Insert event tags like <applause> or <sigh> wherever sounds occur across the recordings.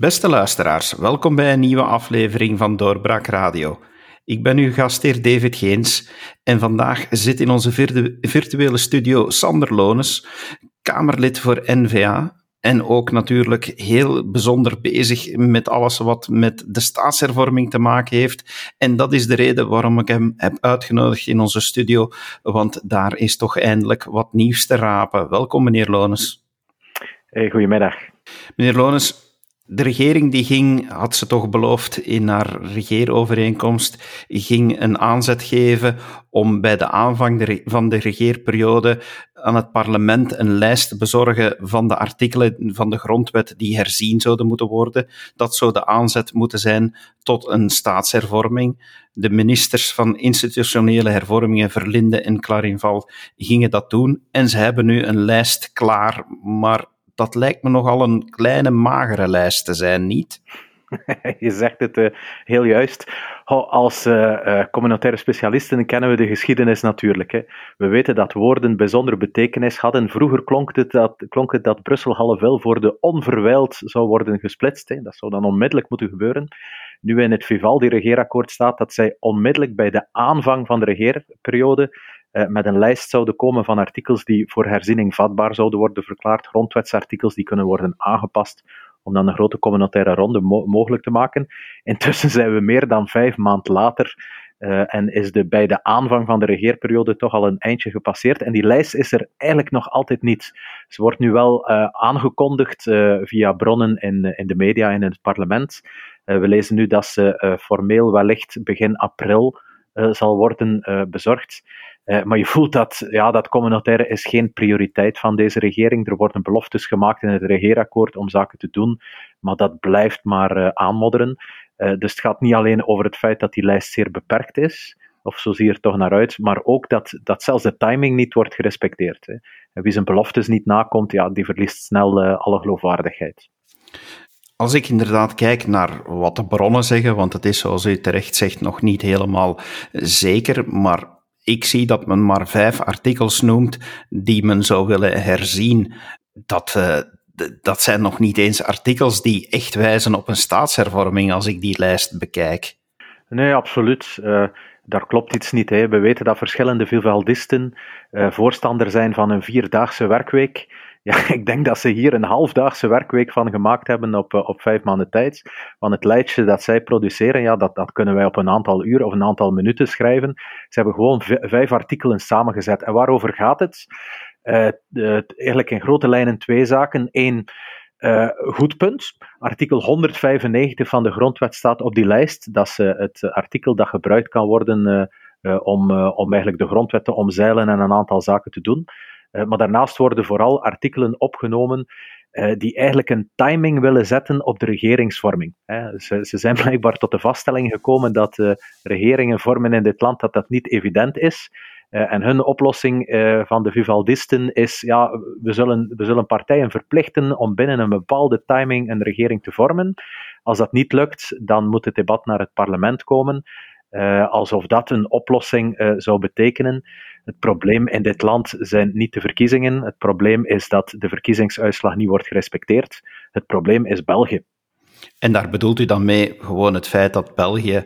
Beste luisteraars, welkom bij een nieuwe aflevering van Doorbraak Radio. Ik ben uw gastheer David Geens en vandaag zit in onze virtuele studio Sander Lones, Kamerlid voor NVA en ook natuurlijk heel bijzonder bezig met alles wat met de staatshervorming te maken heeft. En dat is de reden waarom ik hem heb uitgenodigd in onze studio, want daar is toch eindelijk wat nieuws te rapen. Welkom meneer Lones. Hey, goedemiddag. Meneer Lones, de regering die ging, had ze toch beloofd in haar regeerovereenkomst, ging een aanzet geven om bij de aanvang van de regeerperiode aan het parlement een lijst te bezorgen van de artikelen van de grondwet die herzien zouden moeten worden. Dat zou de aanzet moeten zijn tot een staatshervorming. De ministers van institutionele hervormingen, Verlinde en Clarinval, gingen dat doen en ze hebben nu een lijst klaar, maar dat lijkt me nogal een kleine, magere lijst te zijn, niet? <laughs> Je zegt het uh, heel juist. Als uh, communautaire specialisten kennen we de geschiedenis natuurlijk. Hè. We weten dat woorden bijzondere betekenis hadden. Vroeger klonk het dat, klonk het dat Brussel half voor de onverwijld zou worden gesplitst. Hè. Dat zou dan onmiddellijk moeten gebeuren. Nu in het Vivaldi-regeerakkoord staat dat zij onmiddellijk bij de aanvang van de regeerperiode eh, met een lijst zouden komen van artikels die voor herziening vatbaar zouden worden verklaard, grondwetsartikels die kunnen worden aangepast om dan een grote communautaire ronde mogelijk te maken. Intussen zijn we meer dan vijf maanden later uh, en is de, bij de aanvang van de regeerperiode toch al een eindje gepasseerd. En die lijst is er eigenlijk nog altijd niet. Ze wordt nu wel uh, aangekondigd via bronnen in, in de media en in het parlement. we lezen nu dat ze formeel wellicht begin april zal worden bezorgd. Uh, maar je voelt dat, ja, dat communautaire is geen prioriteit van deze regering. Er worden beloftes gemaakt in het regeerakkoord om zaken te doen, maar dat blijft maar aanmodderen. Dus het gaat niet alleen over het feit dat die lijst zeer beperkt is, of zo zie je er toch naar uit, maar ook dat, dat zelfs de timing niet wordt gerespecteerd. Hè. Wie zijn beloftes niet nakomt, ja, die verliest snel alle geloofwaardigheid. Als ik inderdaad kijk naar wat de bronnen zeggen, want het is zoals u terecht zegt nog niet helemaal zeker, maar ik zie dat men maar vijf artikels noemt die men zou willen herzien. Dat, uh, dat zijn nog niet eens artikels die echt wijzen op een staatshervorming als ik die lijst bekijk. Nee, absoluut. Uh, daar klopt iets niet. Hè. We weten dat verschillende Vivaldisten uh, voorstander zijn van een vierdaagse werkweek. Ja, <laughs> ik denk dat ze hier een halfdaagse werkweek van gemaakt hebben op, eh, op vijf maanden tijd. Want het lijstje dat zij produceren, ja, dat, dat kunnen wij op een aantal uur of een aantal minuten schrijven. Ze hebben gewoon vijf artikelen samengezet. En waarover gaat het? Uh, eigenlijk in grote lijnen twee zaken. Eén, uh, goed punt. Artikel 195 van de grondwet staat op die lijst. Dat is het artikel dat gebruikt kan worden om, om eigenlijk de grondwet te omzeilen en een aantal zaken te doen. Eh, maar daarnaast worden vooral artikelen opgenomen uh, die eigenlijk een timing willen zetten op de regeringsvorming. Ze, zijn <laughs> blijkbaar tot de vaststelling gekomen dat uh, regeringen vormen in dit land dat dat niet evident is. en hun oplossing van de Vivaldisten is, ja, we zullen, we zullen partijen verplichten om binnen een bepaalde timing een regering te vormen. Als dat niet lukt, dan moet het debat naar het parlement komen. Alsof dat een oplossing zou betekenen. Het probleem in dit land zijn niet de verkiezingen. Het probleem is dat de verkiezingsuitslag niet wordt gerespecteerd. Het probleem is België. En daar bedoelt u dan mee gewoon het feit dat België,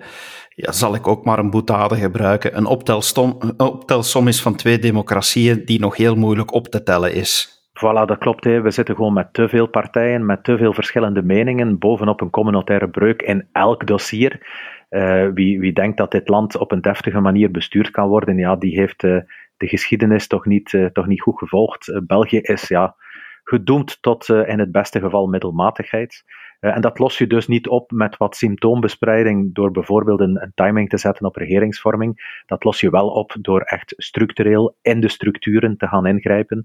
ja, zal ik ook maar een boetade gebruiken, een optelsom, een optelsom is van twee democratieën die nog heel moeilijk op te tellen is. Voilà, dat klopt. Hè. We zitten gewoon met te veel partijen, met te veel verschillende meningen, bovenop een communautaire breuk in elk dossier. Uh, wie, wie denkt dat dit land op een deftige manier bestuurd kan worden, ja, die heeft uh, de geschiedenis toch niet, uh, toch niet goed gevolgd. België is ja, gedoemd tot in het beste geval middelmatigheid. en dat los je dus niet op met wat symptoombespreiding door bijvoorbeeld een, een, timing te zetten op regeringsvorming. Dat los je wel op door echt structureel in de structuren te gaan ingrijpen,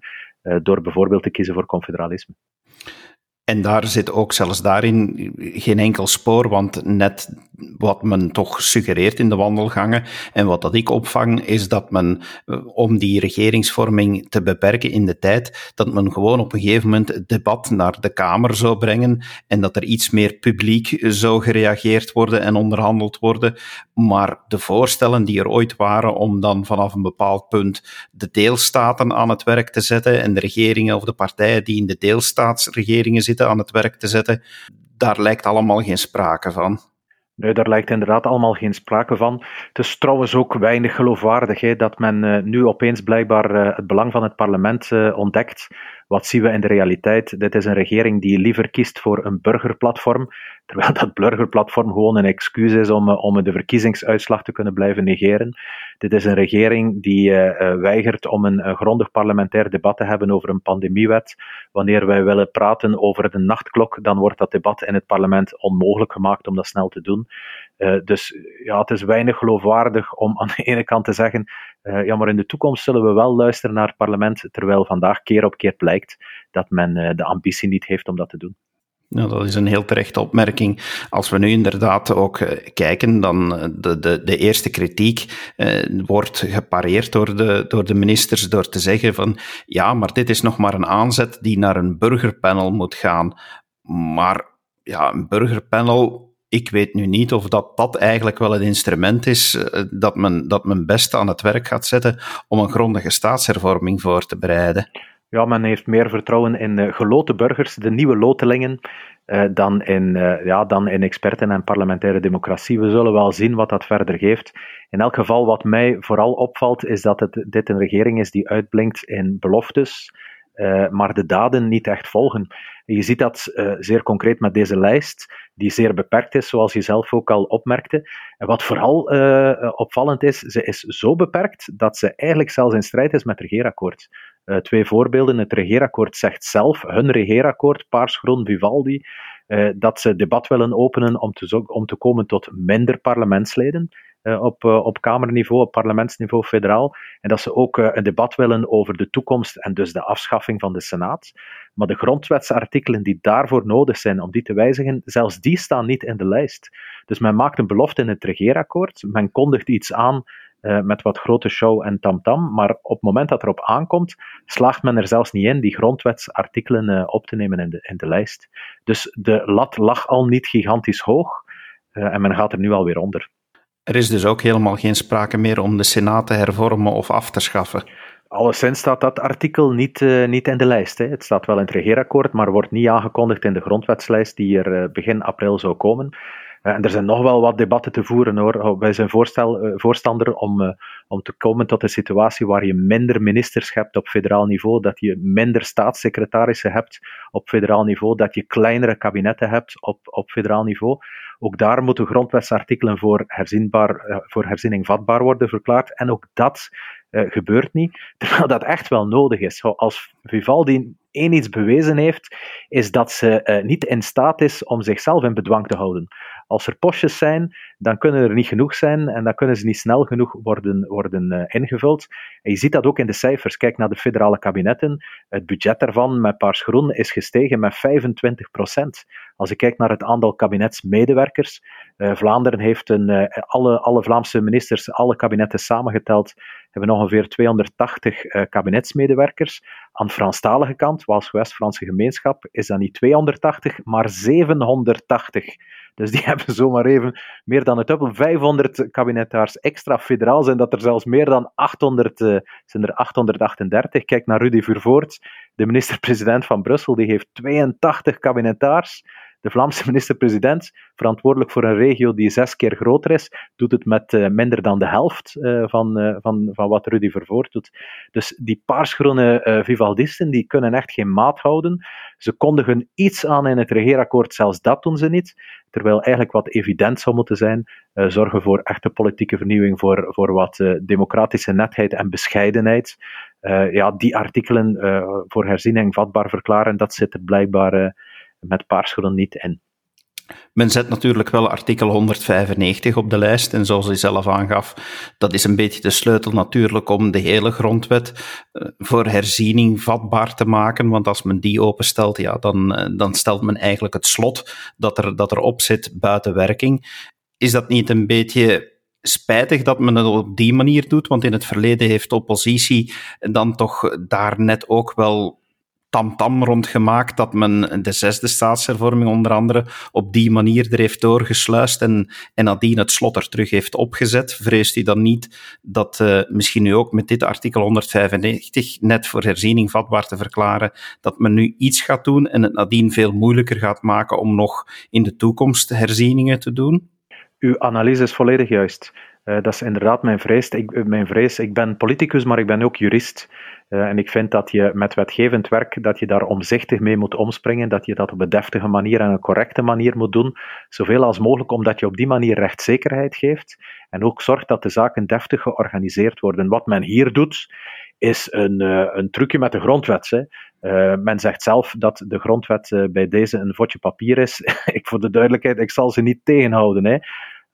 door bijvoorbeeld te kiezen voor confederalisme. En daar zit ook zelfs daarin geen enkel spoor, want net wat men toch suggereert in de wandelgangen en wat dat ik opvang, is dat men, eh, om die regeringsvorming te beperken in de tijd, dat men gewoon op een gegeven moment het debat naar de Kamer zou brengen en dat er iets meer publiek zou gereageerd worden en onderhandeld worden. Maar de voorstellen die er ooit waren om dan vanaf een bepaald punt de deelstaten aan het werk te zetten en de regeringen of de partijen die in de deelstaatsregeringen zitten aan het werk te zetten. daar lijkt allemaal geen sprake van. Nee, daar lijkt inderdaad allemaal geen sprake van. Het is trouwens ook weinig geloofwaardig hè, dat men uh, nu opeens blijkbaar uh, het belang van het parlement uh, ontdekt. Wat zien we in de realiteit? Dit is een regering die liever kiest voor een burgerplatform, terwijl dat burgerplatform gewoon een excuus is om, om de verkiezingsuitslag te kunnen blijven negeren. Dit is een regering die weigert om een, grondig parlementair debat te hebben over een pandemiewet. Wanneer wij willen praten over de nachtklok, dan wordt dat debat in het parlement onmogelijk gemaakt om dat snel te doen. Uh, dus ja, het is weinig geloofwaardig om aan de ene kant te zeggen, uh, ja, maar in de toekomst zullen we wel luisteren naar het parlement, terwijl vandaag keer op keer blijkt dat men uh, de ambitie niet heeft om dat te doen. Nou, dat is een heel terechte opmerking. Als we nu inderdaad ook kijken, dan de, de, de eerste kritiek eh, wordt gepareerd door de, door de ministers door te zeggen van ja, maar dit is nog maar een aanzet die naar een burgerpanel moet gaan. Maar ja, een burgerpanel ik weet nu niet of dat, dat eigenlijk wel het instrument is eh, dat men, dat men best aan het werk gaat zetten om een grondige staatshervorming voor te bereiden. Ja, men heeft meer vertrouwen in geloten burgers, de nieuwe lotelingen, uh, dan, in, uh, ja, dan in experten en parlementaire democratie. We zullen wel zien wat dat verder geeft. In elk geval, wat mij vooral opvalt, is dat het, dit een regering is die uitblinkt in beloftes, maar de daden niet echt volgen. je ziet dat zeer concreet met deze lijst die zeer beperkt is, zoals je zelf ook al opmerkte. En wat vooral uh, opvallend is, ze is zo beperkt dat ze eigenlijk zelfs in strijd is met het regeerakkoord. Twee voorbeelden. Het regeerakkoord zegt zelf, hun regeerakkoord, Paars-Groen, Vivaldi, dat ze debat willen openen om te, om te komen tot minder parlementsleden. Uh, op, uh, op kamerniveau, op parlementsniveau, federaal. En dat ze ook uh, een debat willen over de toekomst en dus de afschaffing van de Senaat. Maar de grondwetsartikelen die daarvoor nodig zijn om die te wijzigen, zelfs die staan niet in de lijst. Dus men maakt een belofte in het regeerakkoord, men kondigt iets aan met wat grote show en tamtam, -tam, maar op het moment dat erop aankomt, slaagt men er zelfs niet in die grondwetsartikelen uh, op te nemen in de, in de lijst. Dus de lat lag al niet gigantisch hoog en men gaat er nu alweer onder. Er is dus ook helemaal geen sprake meer om de Senaat te hervormen of af te schaffen. Alleszins staat dat artikel niet, uh, niet in de lijst. Hè. Het staat wel in het regeerakkoord, maar wordt niet aangekondigd in de grondwetslijst die er uh, begin april zou komen. Uh, en er zijn nog wel wat debatten te voeren hoor. Oh, wij zijn voorstel, voorstander om, om te komen tot een situatie waar je minder ministers hebt op federaal niveau, dat je minder staatssecretarissen hebt op federaal niveau, dat je kleinere kabinetten hebt op, op federaal niveau. Ook daar moeten grondwetsartikelen voor, herzienbaar, voor herziening vatbaar worden verklaard. En ook dat uh, gebeurt niet. Terwijl dat echt wel nodig is. Als Vivaldi één iets bewezen heeft, is dat ze uh, niet in staat is om zichzelf in bedwang te houden. Als er postjes zijn, dan kunnen er niet genoeg zijn en dan kunnen ze niet snel genoeg worden, worden uh, ingevuld. En je ziet dat ook in de cijfers. Kijk naar de federale kabinetten. Het budget daarvan met Paars Groen is gestegen met 25 procent. Als ik kijk naar het aantal kabinetsmedewerkers, uh, Vlaanderen heeft een, alle, alle Vlaamse ministers, alle kabinetten samengeteld, hebben ongeveer 280 uh, kabinetsmedewerkers. Aan de Franstalige kant, Waals-West-Franse gemeenschap, is dat niet 280, maar 780. Dus die <laughs> hebben zomaar even meer dan het dubbel. 500 kabinetaars extra federaal zijn dat er zelfs meer dan 800, uh, zijn er 838. Kijk naar Rudy Vervoort, de minister-president van Brussel, die heeft 82 kabinetaars. De Vlaamse <laughs> minister-president, verantwoordelijk voor een regio die zes keer groter is, doet het met uh, minder dan de helft uh, van, uh, van, van wat Rudy Vervoort doet. Dus die paarsgroene Vivaldisten die kunnen echt geen maat houden. Ze kondigen iets aan in het regeerakkoord, zelfs dat doen ze niet. Terwijl eigenlijk wat evident zou moeten zijn, zorgen voor echte politieke vernieuwing, voor, voor wat democratische netheid en bescheidenheid. ja, die artikelen voor herziening vatbaar verklaren, dat zit er blijkbaar met paarsgroen niet in. Men zet natuurlijk wel artikel 195 op de lijst. En zoals hij zelf aangaf, dat is een beetje de sleutel natuurlijk om de hele grondwet eh, voor herziening vatbaar te maken. Want als men die openstelt, ja, dan, eh, dan stelt men eigenlijk het slot dat, er, dat erop zit buiten werking. Is dat niet een beetje spijtig dat men het op die manier doet? Want in het verleden heeft oppositie dan toch daar net ook wel tamtam rond gemaakt dat men de zesde staatshervorming onder andere op die manier er heeft doorgesluist en, en nadien het slot er terug heeft opgezet. Vreest u dan niet dat uh, misschien nu ook met dit artikel 195 net voor herziening vatbaar te verklaren dat men nu iets gaat doen en het nadien veel moeilijker gaat maken om nog in de toekomst herzieningen te doen? Uw analyse is volledig juist. Uh, dat is inderdaad mijn vrees. Ik, mijn vrees. Ik ben politicus, maar ik ben ook jurist. Uh, en ik vind dat je met wetgevend werk, dat je daar omzichtig mee moet omspringen, dat je dat op een deftige manier en een correcte manier moet doen, zoveel als mogelijk, omdat je op die manier rechtszekerheid geeft en ook zorgt dat de zaken deftig georganiseerd worden. Wat men hier doet, is een, een trucje met de grondwet. Hè. Men zegt zelf dat de grondwet bij deze een vodje papier is. <laughs> ik voor de duidelijkheid, ik zal ze niet tegenhouden. Hè.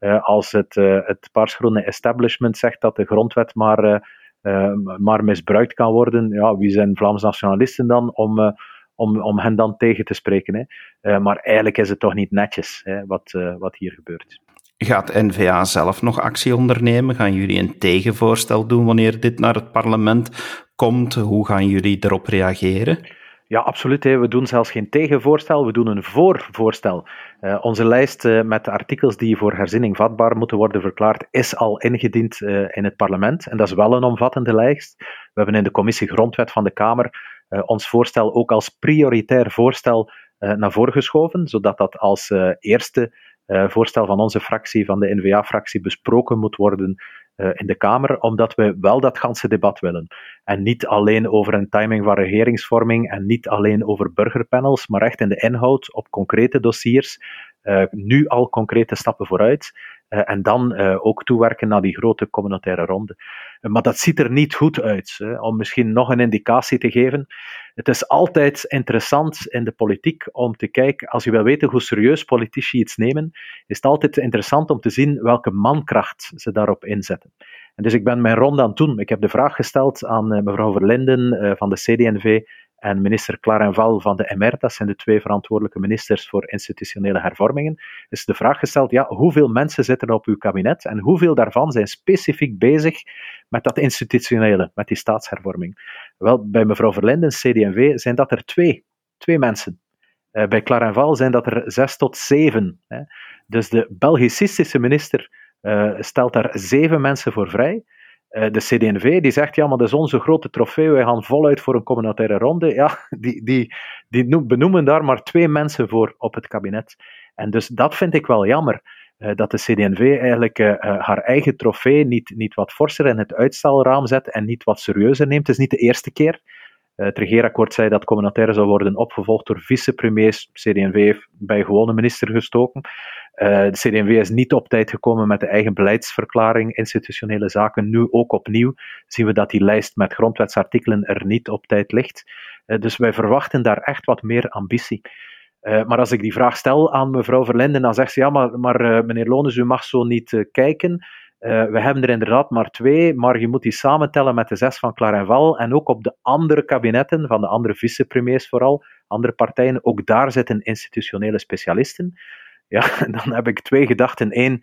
Uh, als het, het paarsgroene establishment zegt dat de grondwet maar uh, maar misbruikt kan worden, ja, wie zijn Vlaams nationalisten dan om, om, om hen dan tegen te spreken? Hè? Maar eigenlijk is het toch niet netjes hè, wat, wat hier gebeurt. Gaat N-VA zelf nog actie ondernemen? Gaan jullie een tegenvoorstel doen wanneer dit naar het parlement komt? Hoe gaan jullie erop reageren? Ja, absoluut. Hè. We doen zelfs geen tegenvoorstel, we doen een voorvoorstel. Uh, onze lijst uh, met artikels die voor herziening vatbaar moeten worden verklaard, is al ingediend uh, in het parlement. En dat is wel een omvattende lijst. We hebben in de commissie Grondwet van de Kamer ons voorstel ook als prioritair voorstel naar voren geschoven, zodat dat als eerste voorstel van onze fractie, van de N-VA-fractie, besproken moet worden uh, in de Kamer, omdat we wel dat ganse debat willen. En niet alleen over een timing van regeringsvorming en niet alleen over burgerpanels, maar echt in de inhoud op concrete dossiers. Uh, nu al concrete stappen vooruit. Uh, en dan ook toewerken naar die grote communautaire ronde. maar dat ziet er niet goed uit. Om misschien nog een indicatie te geven. Het is altijd interessant in de politiek om te kijken, als je wil weten hoe serieus politici iets nemen, is het altijd interessant om te zien welke mankracht ze daarop inzetten. En dus ik ben mijn ronde aan het doen. Ik heb de vraag gesteld aan mevrouw Verlinden van de CDNV en minister Clarenval van de MR, dat zijn de twee verantwoordelijke ministers voor institutionele hervormingen, is de vraag gesteld, ja, hoeveel mensen zitten op uw kabinet en hoeveel daarvan zijn specifiek bezig met dat institutionele, met die staatshervorming? Wel, bij mevrouw Verlinden, CD&V, zijn dat er twee. Twee mensen. Uh, bij Clarenval zijn dat er zes tot zeven. Dus de Belgicistische minister uh, stelt daar zeven mensen voor vrij. Uh, de CD&V die zegt, ja, maar dat is onze grote trofee, wij gaan voluit voor een communautaire ronde. Ja, die, die, die benoemen daar maar twee mensen voor op het kabinet. En dus dat vind ik wel jammer. Uh, dat de CD&V eigenlijk uh, haar eigen trofee niet, niet wat forser in het uitstelraam zet en niet wat serieuzer neemt. Het is niet de eerste keer. het regeerakkoord zei dat communautaire zou worden opgevolgd door vicepremiers. CD&V heeft bij gewone minister gestoken. De CD&V is niet op tijd gekomen met de eigen beleidsverklaring institutionele zaken. Nu ook opnieuw zien we dat die lijst met grondwetsartikelen er niet op tijd ligt. dus wij verwachten daar echt wat meer ambitie. Uh, maar als ik die vraag stel aan mevrouw Verlinden, dan zegt ze ja, maar, maar meneer Lones, u mag zo niet kijken. we hebben er inderdaad maar twee, maar je moet die samentellen met de zes van Clarenval en ook op de andere kabinetten, van de andere vicepremiers vooral, andere partijen, ook daar zitten institutionele specialisten. Ja, <laughs> dan heb ik twee gedachten. Eén,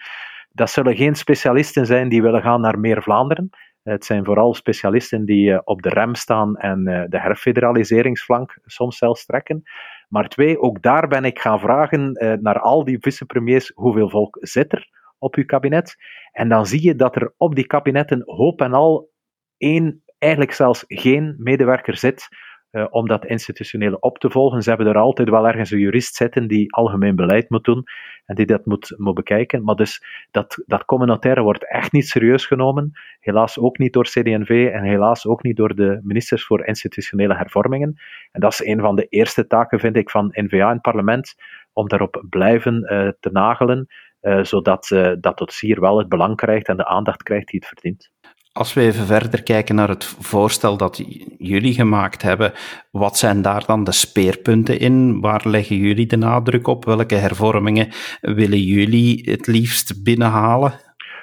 dat zullen geen specialisten zijn die willen gaan naar meer Vlaanderen. Het zijn vooral specialisten die op de rem staan en de herfederaliseringsflank soms zelfs trekken. Maar twee, ook daar ben ik gaan vragen eh, naar al die vicepremiers, hoeveel volk zit er op uw kabinet? En dan zie je dat er op die kabinetten hoop en al één, eigenlijk zelfs geen medewerker zit uh, om dat institutionele op te volgen. Ze hebben er altijd wel ergens een jurist zitten die algemeen beleid moet doen en die dat moet, moet bekijken. Maar dus dat, dat communautaire wordt echt niet serieus genomen. Helaas ook niet door CD&V en helaas ook niet door de ministers voor institutionele hervormingen. En dat is een van de eerste taken, vind ik, van NVA in het parlement, om daarop blijven uh, te nagelen, uh, zodat dat dossier wel het belang krijgt en de aandacht krijgt die het verdient. Als we even verder kijken naar het voorstel dat jullie gemaakt hebben, wat zijn daar dan de speerpunten in? Waar leggen jullie de nadruk op? Welke hervormingen willen jullie het liefst binnenhalen?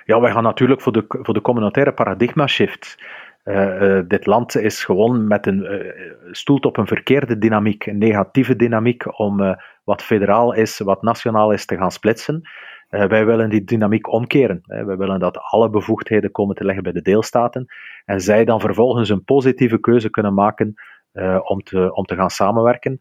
Ja, wij gaan natuurlijk voor de, voor de communautaire paradigma shift. Uh, uh, dit land is gewoon met een uh, stoelt op een verkeerde dynamiek, een negatieve dynamiek om wat federaal is, wat nationaal is, te gaan splitsen. Uh, wij willen die dynamiek omkeren. Wij willen dat alle bevoegdheden komen te liggen bij de deelstaten en zij dan vervolgens een positieve keuze kunnen maken om, te, om te gaan samenwerken.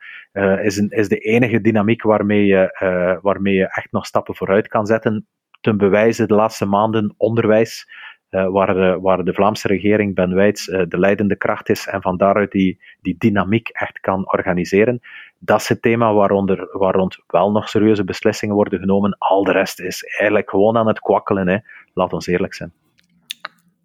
is, een, is de enige dynamiek waarmee je, waarmee je echt nog stappen vooruit kan zetten. Ten bewijze de laatste maanden onderwijs. Waar, uh, waar, de Vlaamse regering, Ben uh, de leidende kracht is en van daaruit die, die dynamiek echt kan organiseren. Dat is het thema waaronder, waar rond wel nog serieuze beslissingen worden genomen. Al de rest is eigenlijk gewoon aan het kwakkelen, hè. laat ons eerlijk zijn.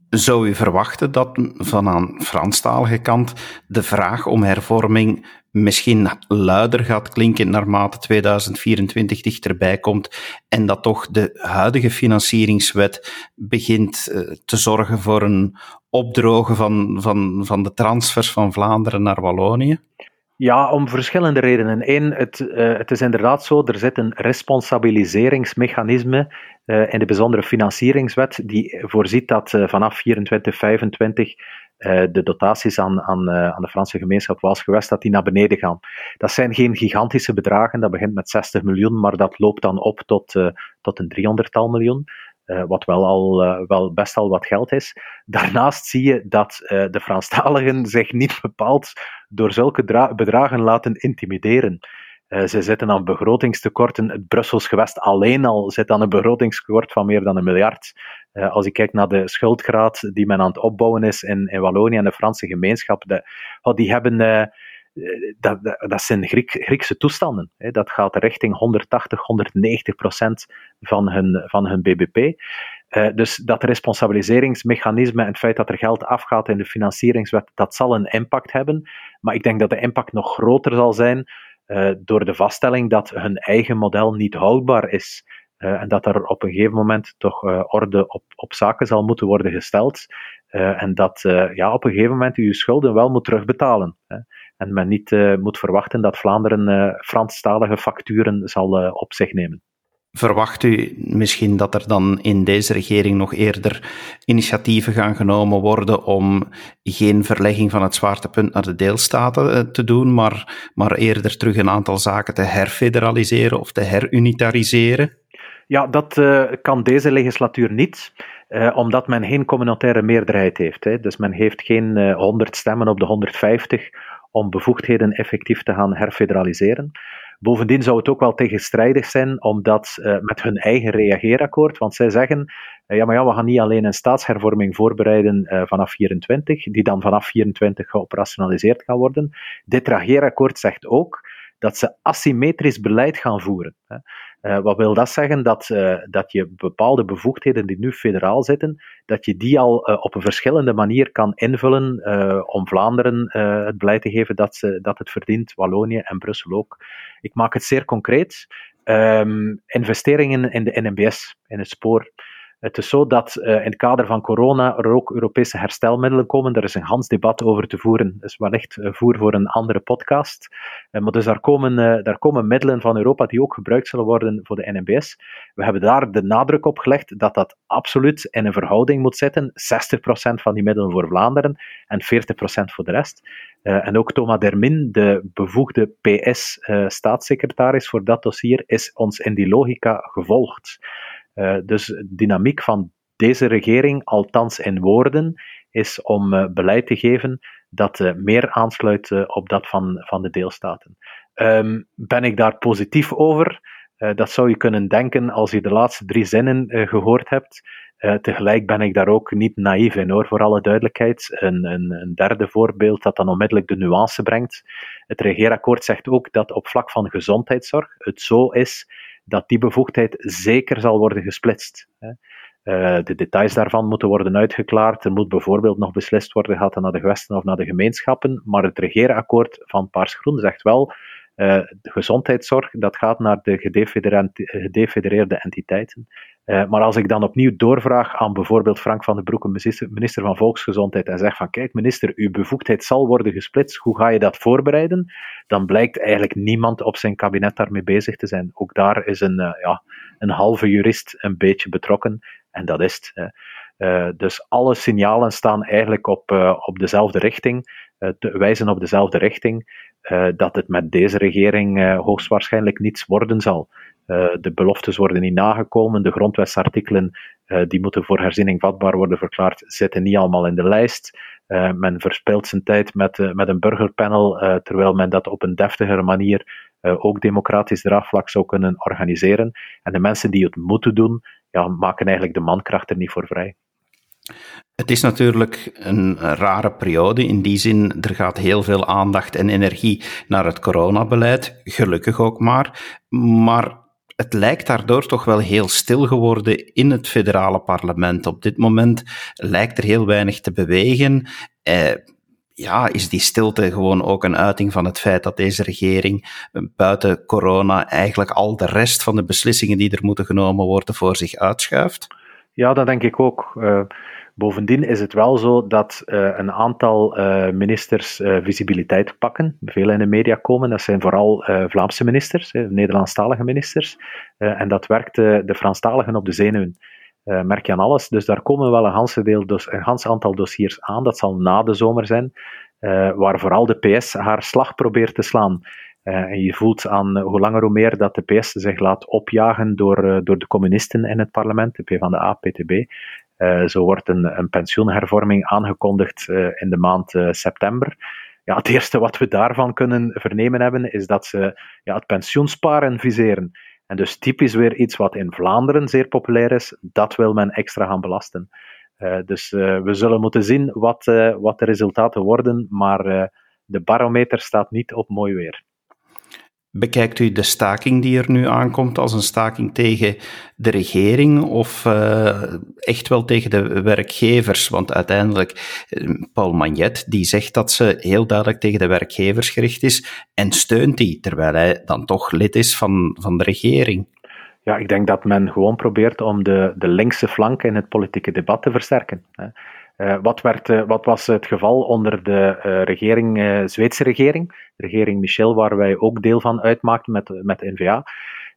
Zou u verwachten dat van aan Franstalige kant de vraag om hervorming misschien luider gaat klinken naarmate 2024 dichterbij komt en dat toch de huidige financieringswet begint eh, te zorgen voor een opdrogen van, van, van de transfers van Vlaanderen naar Wallonië? Ja, om verschillende redenen. Eén, het, uh, het is inderdaad zo, er zit een responsabiliseringsmechanisme uh, in de bijzondere financieringswet die voorziet dat uh, vanaf 24, 25 de dotaties aan, aan, aan de Franse gemeenschap Waals gewest, dat die naar beneden gaan. Dat zijn geen gigantische bedragen, dat begint met 60 miljoen, maar dat loopt dan op tot, tot een 300-tal miljoen. Uh, wat wel, al, uh, wel best al wat geld is. Daarnaast zie je dat uh, de Franstaligen <laughs> zich niet bepaald door zulke bedragen laten intimideren. ze zitten aan begrotingstekorten. Het Brussels gewest alleen al zit aan een begrotingstekort van meer dan een miljard. als ik kijk naar de schuldgraad die men aan het opbouwen is in, in Wallonië en de Franse gemeenschap, de, oh, die hebben dat, dat, dat, zijn Griek, Griekse toestanden. Hè. Dat gaat richting 180, 190 procent van hun, van hun BBP. Uh, dus dat responsabiliseringsmechanisme en het feit dat er geld afgaat in de financieringswet, dat zal een impact hebben. Maar ik denk dat de impact nog groter zal zijn uh, door de vaststelling dat hun eigen model niet houdbaar is. En dat er op een gegeven moment toch orde op, op zaken zal moeten worden gesteld. en dat ja, op een gegeven moment uw schulden wel moet terugbetalen. Hè. En men niet uh, moet verwachten dat Vlaanderen uh, Franstalige facturen zal uh, op zich nemen. Verwacht u misschien dat er dan in deze regering nog eerder initiatieven gaan genomen worden om geen verlegging van het zwaartepunt naar de deelstaten te doen, maar, maar eerder terug een aantal zaken te herfederaliseren of te herunitariseren? Ja, dat kan deze legislatuur niet. Uh, omdat men geen communautaire meerderheid heeft. Hè. Dus men heeft geen uh, 100 stemmen op de 150 om bevoegdheden effectief te gaan herfederaliseren. Bovendien zou het ook wel tegenstrijdig zijn, omdat uh, met hun eigen reageerakkoord, want zij zeggen, uh, ja maar ja, we gaan niet alleen een staatshervorming voorbereiden uh, vanaf 24, die dan vanaf 24 geoperationaliseerd kan worden. Dit reageerakkoord zegt ook dat ze asymmetrisch beleid gaan voeren. Uh, wat wil dat zeggen? Dat, uh, dat je bepaalde bevoegdheden die nu federaal zitten, dat je die al uh, op een verschillende manier kan invullen om Vlaanderen het beleid te geven dat, ze, dat het verdient, Wallonië en Brussel ook. Ik maak het zeer concreet. Um, investeringen in de NMBS, in het spoor. Het is zo dat uh, in het kader van corona er ook Europese herstelmiddelen komen. Er is een gans debat over te voeren. Dat is wellicht uh, voer voor een andere podcast. Uh, maar dus daar komen, daar komen middelen van Europa die ook gebruikt zullen worden voor de NMBS. We hebben daar de nadruk op gelegd dat dat absoluut in een verhouding moet zitten. 60% van die middelen voor Vlaanderen en 40% voor de rest. en ook Thomas Dermin, de bevoegde PS-staatssecretaris voor dat dossier, is ons in die logica gevolgd. Uh, dus dynamiek van deze regering, althans in woorden, is om uh, beleid te geven dat uh, meer aansluit op dat van, van de deelstaten. Um, ben ik daar positief over? dat zou je kunnen denken als je de laatste drie zinnen gehoord hebt. tegelijk ben ik daar ook niet naïef in hoor, voor alle duidelijkheid. Een, een, een, derde voorbeeld dat dan onmiddellijk de nuance brengt. Het regeerakkoord zegt ook dat op vlak van gezondheidszorg het zo is dat die bevoegdheid zeker zal worden gesplitst. Uh, de details daarvan moeten worden uitgeklaard. Er moet bijvoorbeeld nog beslist worden, gaat het naar de gewesten of naar de gemeenschappen. Maar het regeerakkoord van Paars Groen zegt wel, uh, de gezondheidszorg, dat gaat naar de gedefedereerde entiteiten. Uh, maar als ik dan opnieuw doorvraag aan bijvoorbeeld Frank van den Broeke, minister van Volksgezondheid, en zeg van kijk minister, uw bevoegdheid zal worden gesplitst, hoe ga je dat voorbereiden? Dan blijkt eigenlijk niemand op zijn kabinet daarmee bezig te zijn. Ook daar is een, uh, ja, een halve jurist een beetje betrokken, en dat is het. Uh, dus alle signalen staan eigenlijk op, op dezelfde richting, te wijzen op dezelfde richting. Uh, dat het met deze regering uh, hoogstwaarschijnlijk niets worden zal. Uh, de beloftes worden niet nagekomen, de grondwetsartikelen die moeten voor herziening vatbaar worden verklaard, zitten niet allemaal in de lijst. men verspeelt zijn tijd met, met een burgerpanel, terwijl men dat op een deftigere manier ook democratisch draagvlak zou kunnen organiseren. En de mensen die het moeten doen, ja, maken eigenlijk de mankracht er niet voor vrij. Het is natuurlijk een rare periode. In die zin, er gaat heel veel aandacht en energie naar het coronabeleid. Gelukkig ook maar. Maar het lijkt daardoor toch wel heel stil geworden in het federale parlement. Op dit moment lijkt er heel weinig te bewegen. Eh, ja, is die stilte gewoon ook een uiting van het feit dat deze regering eh, buiten corona eigenlijk al de rest van de beslissingen die er moeten genomen worden voor zich uitschuift? Ja, dat denk ik ook. Uh, Bovendien is het wel zo dat uh, een aantal uh, ministers uh, visibiliteit pakken, veel in de media komen. Dat zijn vooral Vlaamse ministers, Nederlandstalige ministers. en dat werkt de Franstaligen op de zenuwen. merk je aan alles. Dus daar komen wel een deel, dus een gans aantal dossiers aan. Dat zal na de zomer zijn, waar vooral de PS haar slag probeert te slaan. en je voelt aan hoe langer hoe meer dat de PS zich laat opjagen door, door de communisten in het parlement, de PvdA, PTB. Uh, zo wordt een, een pensioenhervorming aangekondigd uh, in de maand uh, september. Ja, het eerste wat we daarvan kunnen vernemen hebben, is dat ze ja, het pensioensparen viseren. En dus typisch weer iets wat in Vlaanderen zeer populair is, dat wil men extra gaan belasten. dus we zullen moeten zien wat, wat de resultaten worden, maar de barometer staat niet op mooi weer. Bekijkt u de staking die er nu aankomt als een staking tegen de regering of uh, echt wel tegen de werkgevers? Want uiteindelijk, eh, Paul Magnet, die zegt dat ze heel duidelijk tegen de werkgevers gericht is en steunt die, terwijl hij dan toch lid is van, van de regering. Ja, ik denk dat men gewoon probeert om de, de linkse flank in het politieke debat te versterken. Uh, wat, werd, uh, wat, was het geval onder de uh, regering, Zweedse regering, de regering Michel, waar wij ook deel van uitmaakten met, met de NVA,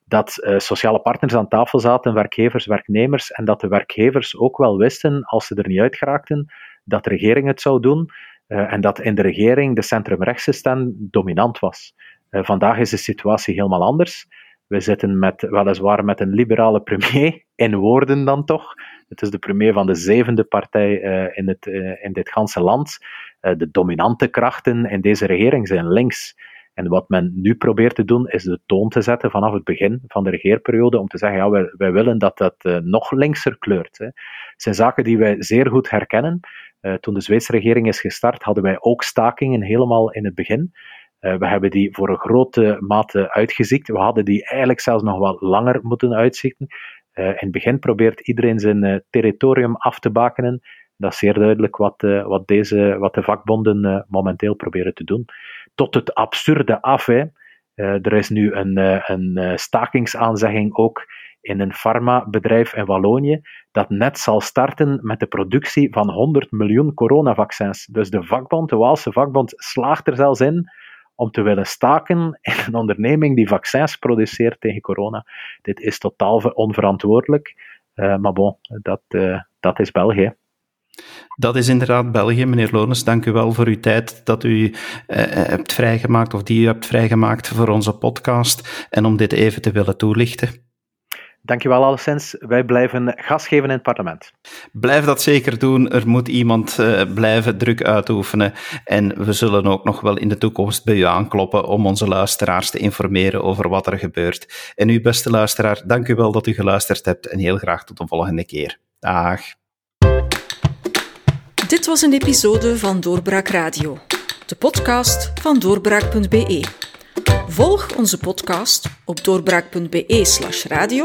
dat sociale partners aan tafel zaten, werkgevers, werknemers, en dat de werkgevers ook wel wisten, als ze er niet uit geraakten, dat de regering het zou doen, en dat in de regering de centrumrechtse stem dominant was. vandaag is de situatie helemaal anders. We zitten met, weliswaar met een liberale premier, in woorden dan toch, het is de premier van de zevende partij uh, in, het, uh, in dit ganse land. Uh, de dominante krachten in deze regering zijn links. En wat men nu probeert te doen, is de toon te zetten vanaf het begin van de regeerperiode om te zeggen, ja, wij, wij willen dat dat nog linkser kleurt. Hè. Het zijn zaken die wij zeer goed herkennen. toen de Zweedse regering is gestart, hadden wij ook stakingen helemaal in het begin. We hebben die voor een grote mate uitgeziekt. We hadden die eigenlijk zelfs nog wat langer moeten uitzieken. Uh, in het begin probeert iedereen zijn uh, territorium af te bakenen. Dat is zeer duidelijk wat, wat, deze, wat de vakbonden momenteel proberen te doen. Tot het absurde af. Hè. er is nu een, een stakingsaanzegging ook in een farmabedrijf in Wallonië, dat net zal starten met de productie van 100 miljoen coronavaccins. Dus de vakbond, de Waalse vakbond, slaagt er zelfs in om te willen staken <laughs> in een onderneming die vaccins produceert tegen corona. Dit is totaal onverantwoordelijk. Uh, maar bon, dat, uh, dat is België. Dat is inderdaad België. Meneer Lones, dank u wel voor uw tijd dat u uh, hebt vrijgemaakt, of die u hebt vrijgemaakt voor onze podcast, en om dit even te willen toelichten. Dankjewel alleszins. Wij blijven gas geven in het parlement. Blijf dat zeker doen. Er moet iemand uh, blijven druk uitoefenen. En we zullen ook nog wel in de toekomst bij u aankloppen om onze luisteraars te informeren over wat er gebeurt. En u, beste luisteraar, dank u wel dat u geluisterd hebt en heel graag tot de volgende keer. Dag. Dit was een episode van Doorbraak Radio, de podcast van doorbraak.be. Volg onze podcast op doorbraak.be/radio